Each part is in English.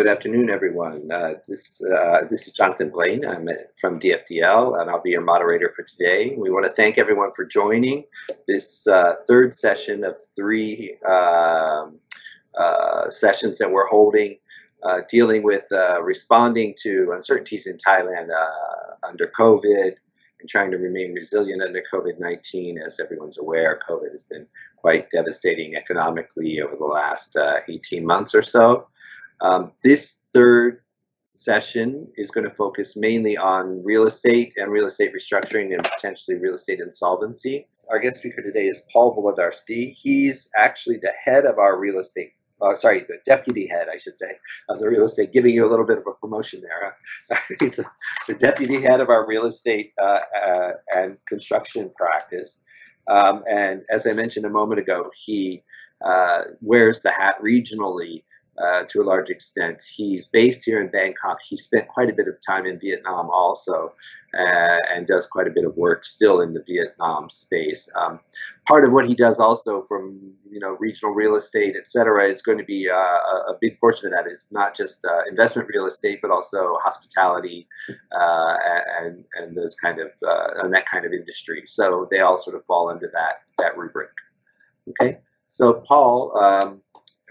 Good afternoon, everyone. Uh, this, uh, this is Jonathan Blaine. I'm from DFDL, and I'll be your moderator for today. We want to thank everyone for joining this uh, third session of three um, uh, sessions that we're holding uh, dealing with uh, responding to uncertainties in Thailand under COVID and trying to remain resilient under COVID-19. As everyone's aware, COVID has been quite devastating economically over the last 18 months or so. Um, this third session is going to focus mainly on real estate and real estate restructuring and potentially real estate insolvency. Our guest speaker today is Paul Volodarsky. He's actually the head of our real estate, uh, sorry, the deputy head, I should say, of the real estate, giving you a little bit of a promotion there. Huh? He's the deputy head of our real estate uh, uh, and construction practice. Um, and as I mentioned a moment ago, he uh, wears the hat regionally uh, to a large extent. He's based here in Bangkok. He spent quite a bit of time in Vietnam also, uh, and does quite a bit of work still in the Vietnam space. Um, part of what he does also from you know regional real estate, et cetera, is going to be uh, a, big portion of that is not just uh, investment real estate, but also hospitality uh, and and those kind of uh, and that kind of industry. So they all sort of fall under that that rubric. Okay, so Paul. Um,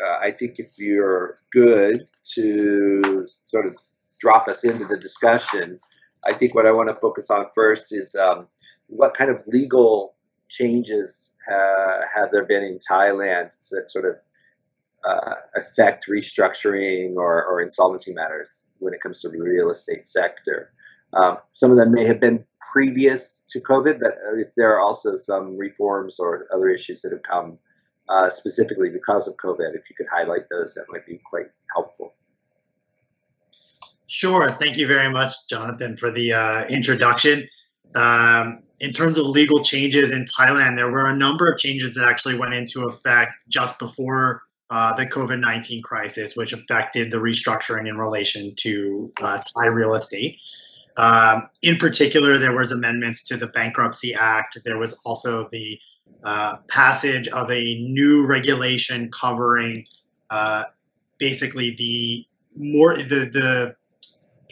uh, I think if you're good to sort of drop us into the discussion, I think what I want to focus on first is um, what kind of legal changes uh, have there been in Thailand that sort of uh, affect restructuring or, or, insolvency matters when it comes to the real estate sector. Um, some of them may have been previous to COVID, but if there are also some reforms or other issues that have come uh, specifically because of COVID. If you could highlight those, that might be quite helpful. Sure. Thank you very much, Jonathan, for the uh, introduction. Um, in terms of legal changes in Thailand, there were a number of changes that actually went into effect just before uh, the COVID 19 crisis, which affected the restructuring in relation to uh, Thai real estate. Um, in particular, there was amendments to the Bankruptcy Act. There was also the uh, passage of a new regulation covering uh, basically the more the the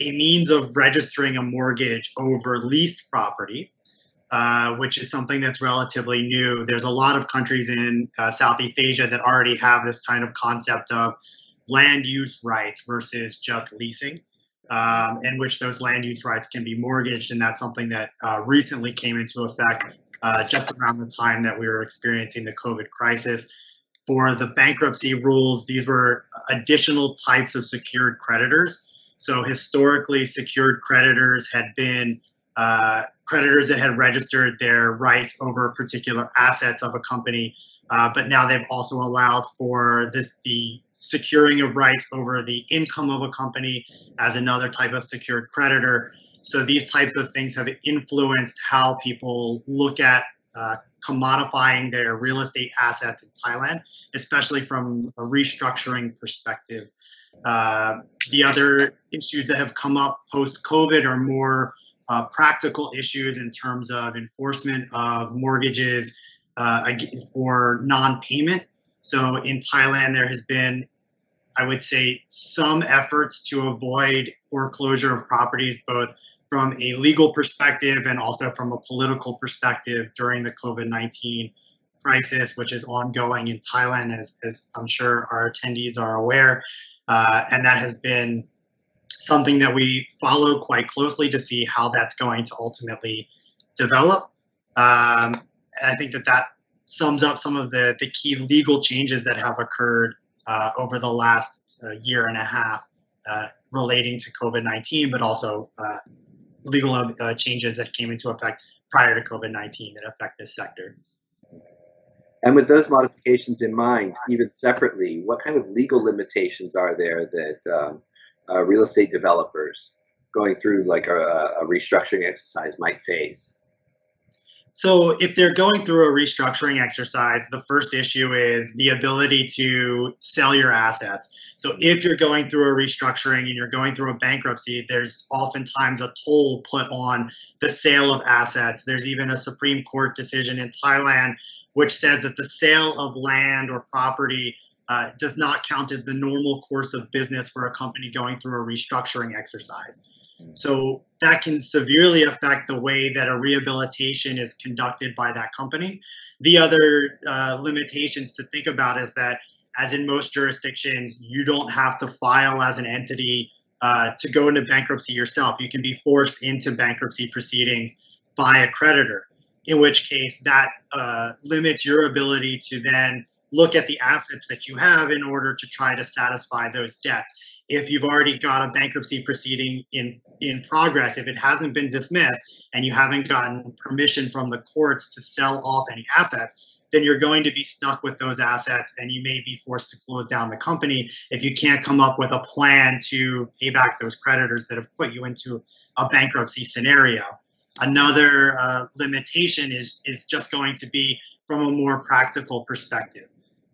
a means of registering a mortgage over leased property, uh, which is something that's relatively new. There's a lot of countries in uh, Southeast Asia that already have this kind of concept of land use rights versus just leasing. Um, in which those land use rights can be mortgaged, and that's something that uh, recently came into effect uh, just around the time that we were experiencing the COVID crisis. For the bankruptcy rules, these were additional types of secured creditors. So historically, secured creditors had been uh, creditors that had registered their rights over particular assets of a company, uh, but now they've also allowed for this, the securing of rights over the income of a company as another type of secured creditor. So these types of things have influenced how people look at uh, commodifying their real estate assets in Thailand, especially from a restructuring perspective. Uh, the other issues that have come up post COVID are more uh, practical issues in terms of enforcement of mortgages uh, for non payment. So in Thailand, there has been I would say some efforts to avoid foreclosure of properties, both from a legal perspective and also from a political perspective during the COVID 19 crisis, which is ongoing in Thailand, as, as I'm sure our attendees are aware. Uh, and that has been something that we follow quite closely to see how that's going to ultimately develop. Um, I think that that sums up some of the, the key legal changes that have occurred uh, over the last uh, year and a half uh, relating to COVID 19, but also uh, legal uh, changes that came into effect prior to COVID 19 that affect this sector. And with those modifications in mind, even separately, what kind of legal limitations are there that um, uh, real estate developers going through like a, a restructuring exercise might face? So, if they're going through a restructuring exercise, the first issue is the ability to sell your assets. So if you're going through a restructuring and you're going through a bankruptcy, there's oftentimes a toll put on the sale of assets. There's even a Supreme Court decision in Thailand which says that the sale of land or property uh, does not count as the normal course of business for a company going through a restructuring exercise. So that can severely affect the way that a rehabilitation is conducted by that company. The other uh, limitations to think about is that, as in most jurisdictions, you don't have to file as an entity uh, to go into bankruptcy yourself. You can be forced into bankruptcy proceedings by a creditor, in which case that uh, limits your ability to then look at the assets that you have in order to try to satisfy those debts. If you've already got a bankruptcy proceeding in, in progress, if it hasn't been dismissed and you haven't gotten permission from the courts to sell off any assets, then you're going to be stuck with those assets and you may be forced to close down the company if you can't come up with a plan to pay back those creditors that have put you into a bankruptcy scenario. Another uh, limitation is, is just going to be from a more practical perspective.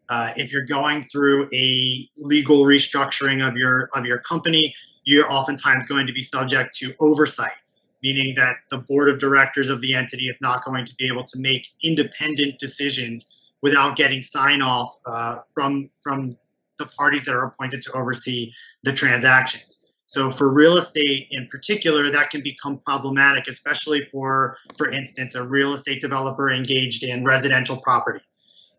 Uh, if you're going through a legal restructuring of your of your company, you're oftentimes going to be subject to oversight, meaning that the board of directors of the entity is not going to be able to make independent decisions without getting sign off uh, from from the parties that are appointed to oversee the transactions. So for real estate in particular, that can become problematic, especially for, for instance, a real estate developer engaged in residential property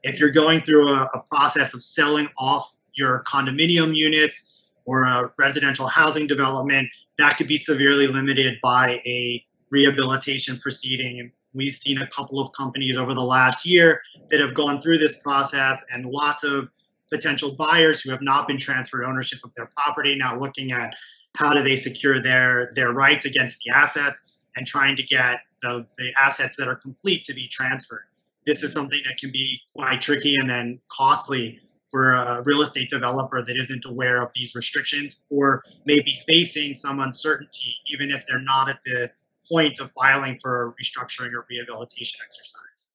if you're going through a, a process of selling off your condominium units or a residential housing development, that could be severely limited by a rehabilitation proceeding. We've seen a couple of companies over the last year that have gone through this process and lots of potential buyers who have not been transferred ownership of their property now looking at how do they secure their their rights against the assets and trying to get the, the assets that are complete to be transferred this is something that can be quite tricky and then costly for a real estate developer that isn't aware of these restrictions or may be facing some uncertainty, even if they're not at the point of filing for a restructuring or rehabilitation exercise.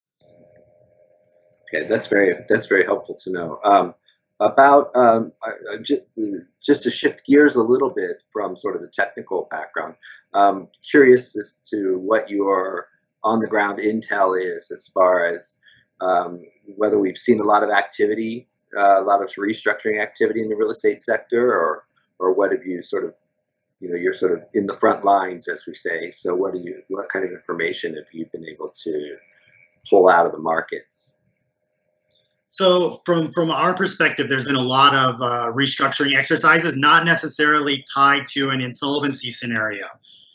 Okay, that's very that's very helpful to know. Um, about um, just, just to shift gears a little bit from sort of the technical background, um, curious as to what your on the ground intel is as far as um, whether we've seen a lot of activity, uh, a lot of restructuring activity in the real estate sector, or or what have you sort of, you know, you're sort of in the front lines, as we say. So what do you, what kind of information have you been able to pull out of the markets? So from from our perspective, there's been a lot of uh, restructuring exercises, not necessarily tied to an insolvency scenario.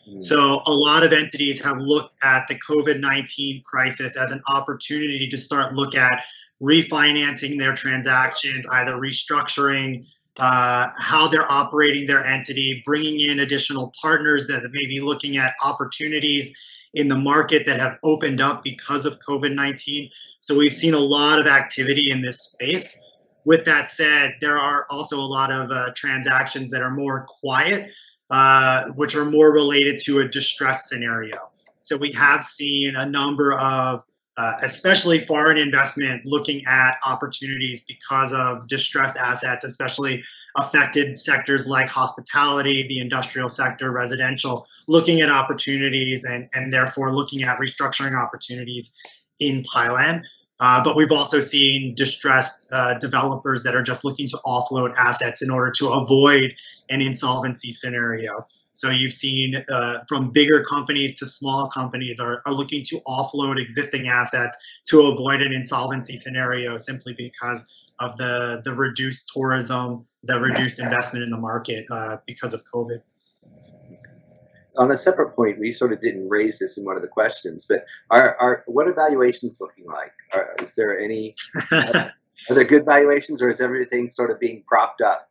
Mm. So a lot of entities have looked at the COVID-19 crisis as an opportunity to start look at refinancing their transactions, either restructuring uh, how they're operating their entity, bringing in additional partners that may be looking at opportunities in the market that have opened up because of COVID 19. So we've seen a lot of activity in this space. With that said, there are also a lot of uh, transactions that are more quiet uh, which are more related to a distress scenario. So we have seen a number of, uh, especially foreign investment, looking at opportunities because of distressed assets, especially affected sectors like hospitality, the industrial sector, residential, looking at opportunities and, and therefore looking at restructuring opportunities in Thailand. Uh, but we've also seen distressed uh, developers that are just looking to offload assets in order to avoid an insolvency scenario. So you've seen uh, from bigger companies to small companies are, are looking to offload existing assets to avoid an insolvency scenario simply because of the, the reduced tourism, the reduced investment in the market uh, because of COVID on a separate point, we sort of didn't raise this in one of the questions, but are, are what are valuations looking like? Are, is there any? are there good valuations, or is everything sort of being propped up?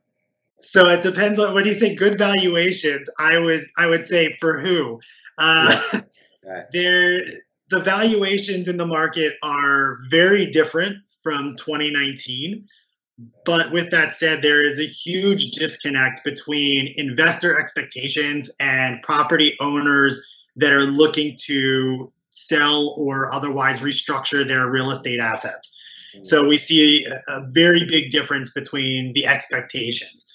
So it depends on when you say good valuations. I would I would say for who? Uh, yeah. right. There, the valuations in the market are very different from 2019. But with that said, there is a huge disconnect between investor expectations and property owners that are looking to sell or otherwise restructure their real estate assets. So we see a, a very big difference between the expectations.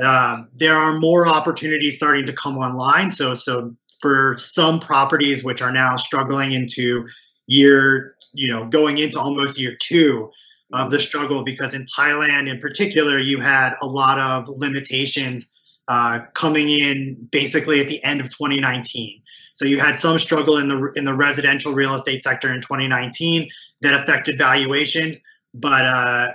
Um, there are more opportunities starting to come online. So, so for some properties which are now struggling into year, you know, going into almost year two, of the struggle because in Thailand, in particular, you had a lot of limitations uh, coming in basically at the end of 2019. So you had some struggle in the in the residential real estate sector in 2019 that affected valuations, but uh,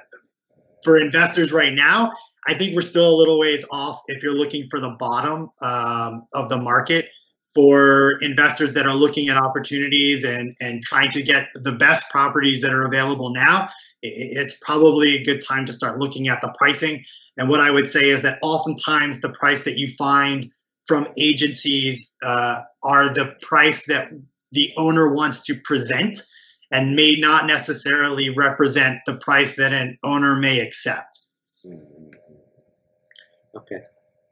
for investors right now, I think we're still a little ways off if you're looking for the bottom um, of the market. For investors that are looking at opportunities and, and trying to get the best properties that are available now, it's probably a good time to start looking at the pricing. And what I would say is that oftentimes the price that you find from agencies uh, are the price that the owner wants to present and may not necessarily represent the price that an owner may accept. Mm-hmm. Okay,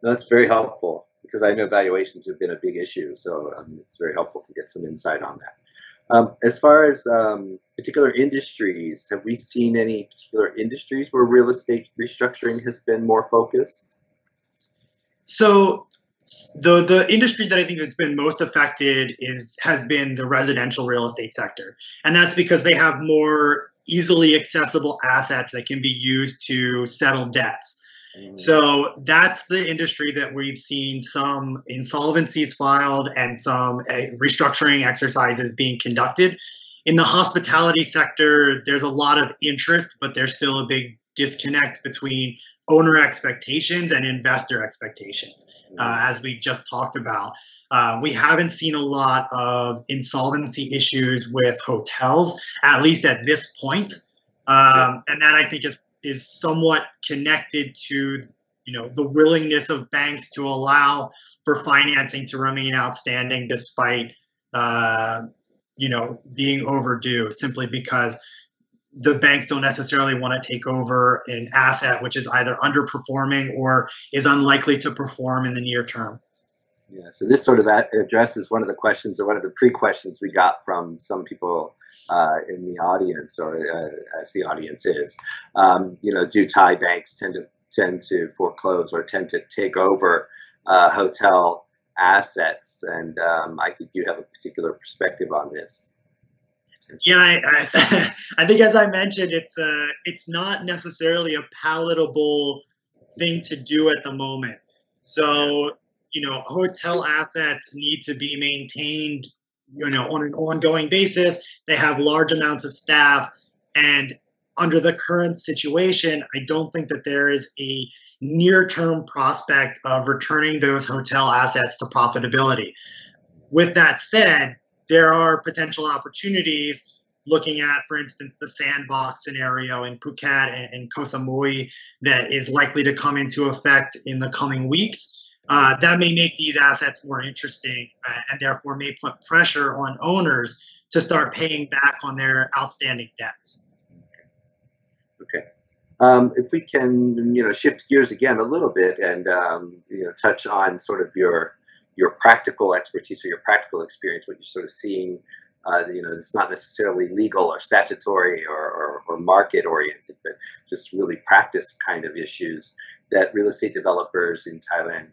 that's very helpful because I know valuations have been a big issue, so um, it's very helpful to get some insight on that. Um, as far as um, particular industries, have we seen any particular industries where real estate restructuring has been more focused? So the the industry that I think that's been most affected is has been the residential real estate sector, and that's because they have more easily accessible assets that can be used to settle debts. Mm. So that's the industry that we've seen some insolvencies filed and some uh, restructuring exercises being conducted. In the hospitality sector, there's a lot of interest, but there's still a big disconnect between owner expectations and investor expectations, uh, mm. as we just talked about. Uh, we haven't seen a lot of insolvency issues with hotels, at least at this point. Um, and that I think is is somewhat connected to you know the willingness of banks to allow for financing to remain outstanding despite uh, you know being overdue simply because the banks don't necessarily want to take over an asset which is either underperforming or is unlikely to perform in the near term. Yeah, so this sort of addresses one of the questions or one of the pre-questions we got from some people uh, in the audience, or uh, as the audience is. Um, you know, do Thai banks tend to tend to foreclose or tend to take over uh, hotel assets? And um, I think you have a particular perspective on this. Yeah, I, I, I think as I mentioned, it's a, it's not necessarily a palatable thing to do at the moment. So you know, hotel assets need to be maintained, you know, on an ongoing basis. They have large amounts of staff, and under the current situation, I don't think that there is a near-term prospect of returning those hotel assets to profitability. With that said, there are potential opportunities looking at, for instance, the sandbox scenario in Phuket and, and Koh Samui that is likely to come into effect in the coming weeks uh, that may make these assets more interesting uh, and therefore may put pressure on owners to start paying back on their outstanding debts. Okay. Um, if we can, you know, shift gears again a little bit and um, you know touch on sort of your your practical expertise or your practical experience, what you're sort of seeing. Uh, you know, it's not necessarily legal or statutory or, or, or market oriented, but just really practice kind of issues that real estate developers in Thailand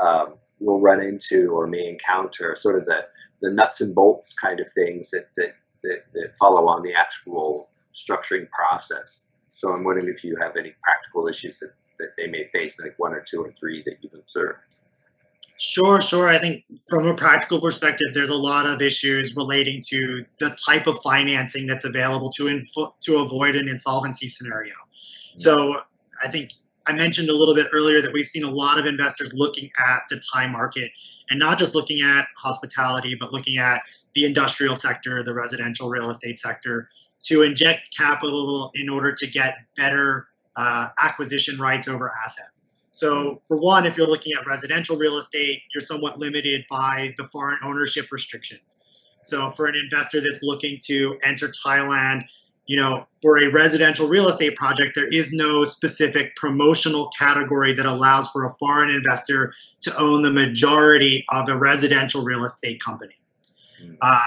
um, will run into or may encounter, sort of the, the nuts and bolts kind of things that, that, that, that follow on the actual structuring process. So I'm wondering if you have any practical issues that, that they may face, like one or two or three that you've observed. Sure, sure. I think from a practical perspective, there's a lot of issues relating to the type of financing that's available to to avoid an insolvency scenario. So I think I mentioned a little bit earlier that we've seen a lot of investors looking at the Thai market and not just looking at hospitality, but looking at the industrial sector, the residential real estate sector, to inject capital in order to get better uh, acquisition rights over assets. So, for one, if you're looking at residential real estate, you're somewhat limited by the foreign ownership restrictions. So, for an investor that's looking to enter Thailand you know, for a residential real estate project, there is no specific promotional category that allows for a foreign investor to own the majority of a residential real estate company. Hmm. Uh,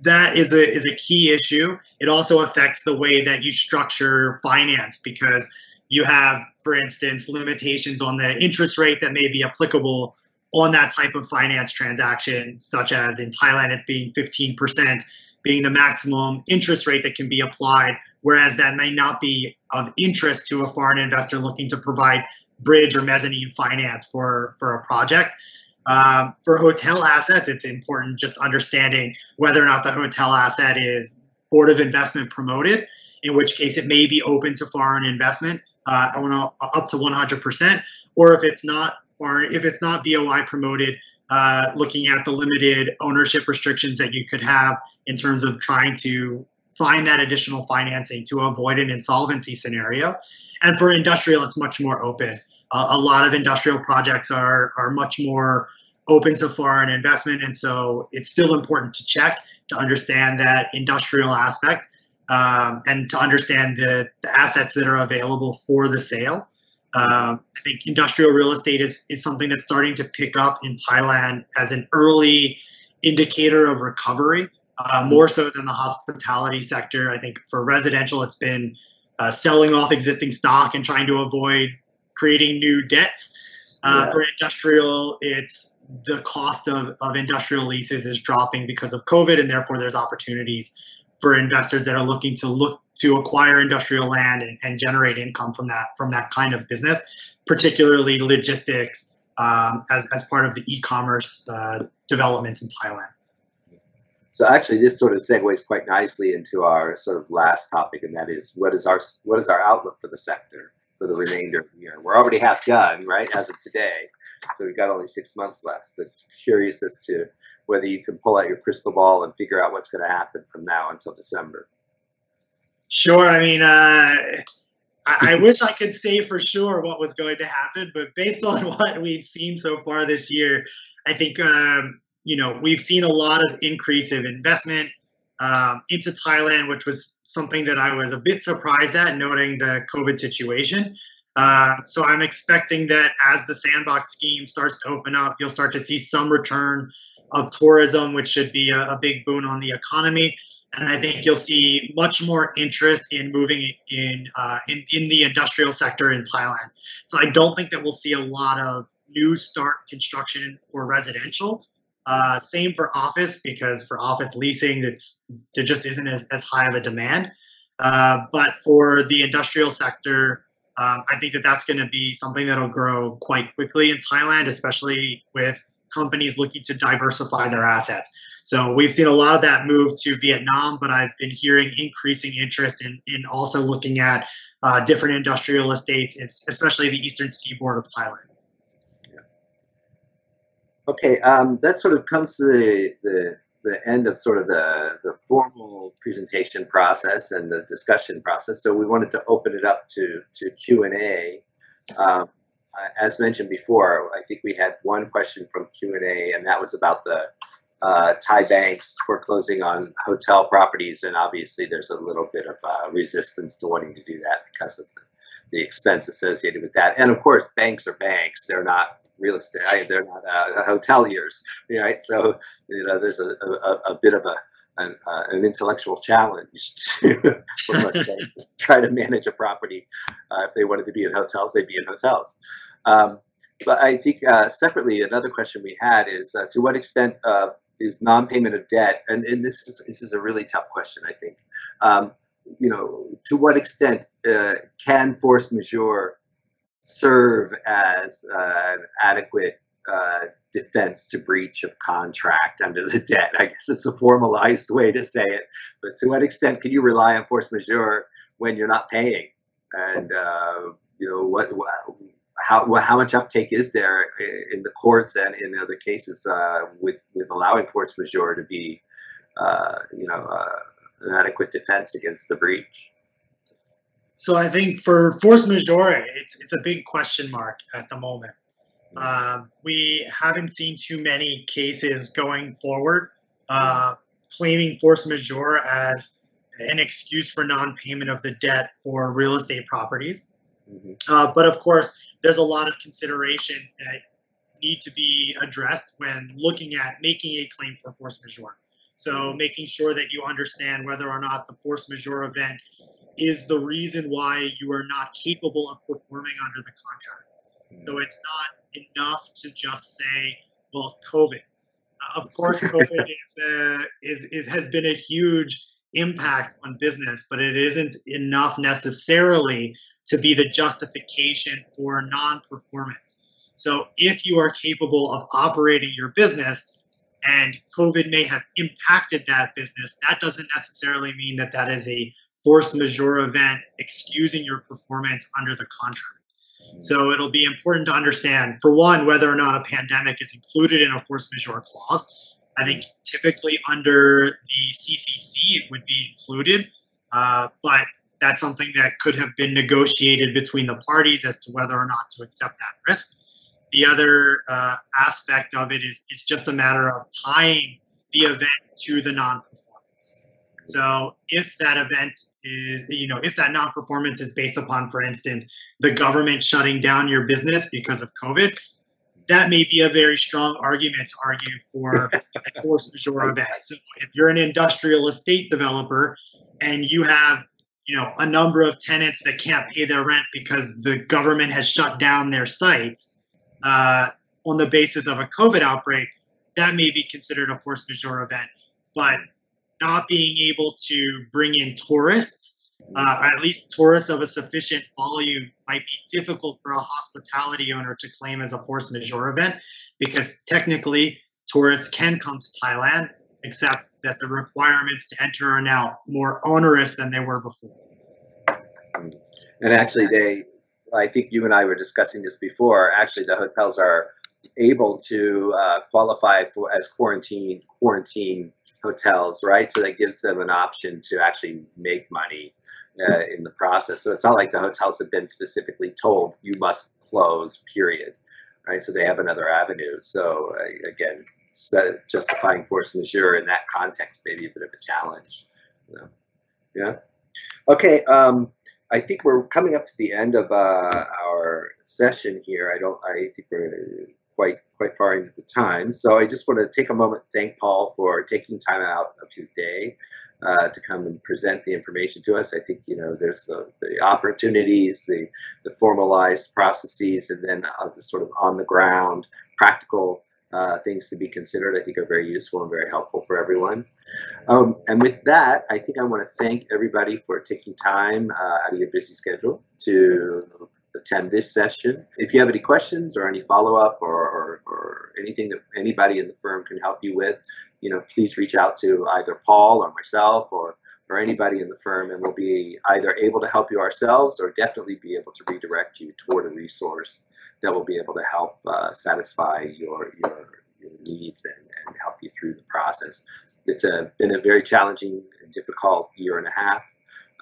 that is a is a key issue. It also affects the way that you structure finance because you have, for instance, limitations on the interest rate that may be applicable on that type of finance transaction, such as in Thailand, it's being 15% being the maximum interest rate that can be applied whereas that may not be of interest to a foreign investor looking to provide bridge or mezzanine finance for, for a project. Um, for hotel assets, it's important just understanding whether or not the hotel asset is Board of Investment promoted, in which case it may be open to foreign investment uh, up to 100%, or if it's not, or if it's not BOI promoted, uh, looking at the limited ownership restrictions that you could have in terms of trying to find that additional financing to avoid an insolvency scenario. And for industrial, it's much more open. Uh, a lot of industrial projects are are much more open to foreign investment, and so it's still important to check to understand that industrial aspect um, and to understand the, the assets that are available for the sale. Um, I think industrial real estate is, is something that's starting to pick up in Thailand as an early indicator of recovery, uh, more so than the hospitality sector. I think for residential, it's been uh, selling off existing stock and trying to avoid creating new debts. Uh, yeah. For industrial, it's the cost of, of industrial leases is dropping because of COVID, and therefore there's opportunities for investors that are looking to look to acquire industrial land and, and generate income from that from that kind of business, particularly logistics um, as, as part of the e-commerce uh, developments in Thailand. So actually, this sort of segues quite nicely into our sort of last topic, and that is what is our what is our outlook for the sector for the remainder of the year? We're already half done, right, as of today, so we've got only six months left. So curious as to whether you can pull out your crystal ball and figure out what's going to happen from now until December. Sure. I mean, uh, I, wish I could say for sure what was going to happen, but based on what we've seen so far this year, I think um, you know, we've seen a lot of increase of investment um, into Thailand, which was something that I was a bit surprised at, noting the COVID situation. Uh, so I'm expecting that as the sandbox scheme starts to open up, you'll start to see some return of tourism, which should be a, a big boon on the economy. And I think you'll see much more interest in moving in, uh, in in the industrial sector in Thailand. So I don't think that we'll see a lot of new start construction or residential, uh, same for office because for office leasing, it's there just isn't as, as high of a demand. Uh, but for the industrial sector, um, I think that that's going to be something that'll grow quite quickly in Thailand, especially with companies looking to diversify their assets. So we've seen a lot of that move to Vietnam, but I've been hearing increasing interest in, in also looking at uh, different industrial estates, especially the eastern seaboard of Thailand. Okay, um, that sort of comes to the, the, the end of sort of the, the formal presentation process and the discussion process. So we wanted to open it up to, to Q&A. Um, as mentioned before, I think we had one question from Q&A, and that was about the uh, Thai banks foreclosing on hotel properties, and obviously there's a little bit of uh, resistance to wanting to do that because of the, the expense associated with that. And of course, banks are banks; they're not real estate. They're not uh, hoteliers, right? So you know, there's a, a, a bit of a an, uh, an, intellectual challenge to, for most try to manage a property. Uh, if they wanted to be in hotels, they'd be in hotels. Um, but I think uh, separately, another question we had is uh, to what extent uh, is non-payment of debt, and, and, this is this is a really tough question. I think, um, you know, to what extent uh, can force majeure serve as uh, an adequate uh, defense to breach of contract under the debt. I guess it's a formalized way to say it. But to what extent can you rely on force majeure when you're not paying? And uh, you know what, how how much uptake is there in the courts and in other cases uh, with with allowing force majeure to be uh, you know an adequate defense against the breach? So I think for force majeure, it's, it's a big question mark at the moment. Uh, we haven't seen too many cases going forward uh, claiming force majeure as an excuse for non-payment of the debt for real estate properties. Mm-hmm. Uh, but of course, there's a lot of considerations that need to be addressed when looking at making a claim for force majeure. So making sure that you understand whether or not the force majeure event is the reason why you are not capable of performing under the contract. So it's not enough to just say, well, COVID. Uh, of course, COVID is, uh, is, is, has been a huge impact on business, but it isn't enough necessarily to be the justification for non performance. So if you are capable of operating your business and COVID may have impacted that business, that doesn't necessarily mean that that is a force majeure event excusing your performance under the contract. So it'll be important to understand, for one, whether or not a pandemic is included in a force majeure clause. I think typically under the CCC it would be included, uh, but that's something that could have been negotiated between the parties as to whether or not to accept that risk. The other uh, aspect of it is, is just a matter of tying the event to the non-performance. So if that event is, you know, if that non-performance is based upon, for instance, the government shutting down your business because of COVID, that may be a very strong argument to argue for a force majeure event. So if you're an industrial estate developer and you have you know a number of tenants that can't pay their rent because the government has shut down their sites uh, on the basis of a COVID outbreak, that may be considered a force majeure event. But not being able to bring in tourists, uh, or at least tourists of a sufficient volume, might be difficult for a hospitality owner to claim as a force majeure event because technically tourists can come to Thailand, except that the requirements to enter are now more onerous than they were before. And actually, they, I think you and I were discussing this before. Actually, the hotels are able to uh, qualify for as quarantine quarantine hotels, right? So that gives them an option to actually make money uh, in the process. So it's not like the hotels have been specifically told you must close, period, right? So they have another avenue. So uh, again, justifying force majeure in that context may be a bit of a challenge. You know? Yeah. Okay. Um, I think we're coming up to the end of uh, our session here. I don't. I think we're quite quite far into the time. So I just want to take a moment to thank Paul for taking time out of his day uh, to come and present the information to us. I think you know there's the, the opportunities, the the formalized processes, and then uh, the sort of on the ground practical uh, things to be considered. I think are very useful and very helpful for everyone. Um, and with that, I think I want to thank everybody for taking time uh, out of your busy schedule to attend this session. If you have any questions or any follow-up or, or, or, anything that anybody in the firm can help you with, you know, please reach out to either Paul or myself or or anybody in the firm, and we'll be either able to help you ourselves or definitely be able to redirect you toward a resource that will be able to help uh, satisfy your, your, your needs and, and help you through the process. It's a, been a very challenging and difficult year and a half.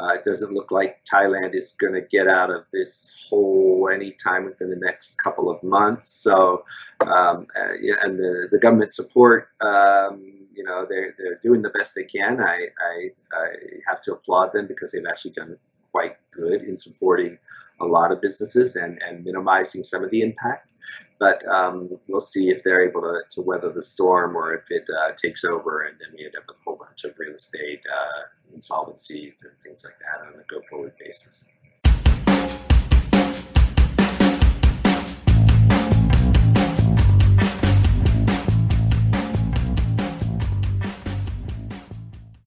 Uh, it doesn't look like Thailand is going to get out of this hole anytime within the next couple of months. So, um, uh, and the, the government support, um, you know, they're, they're doing the best they can. I, I, I have to applaud them because they've actually done quite good in supporting a lot of businesses and, and minimizing some of the impact. But um, we'll see if they're able to, to weather the storm or if it uh, takes over and then we end up with a whole bunch of real estate uh, insolvencies and things like that on a go forward basis.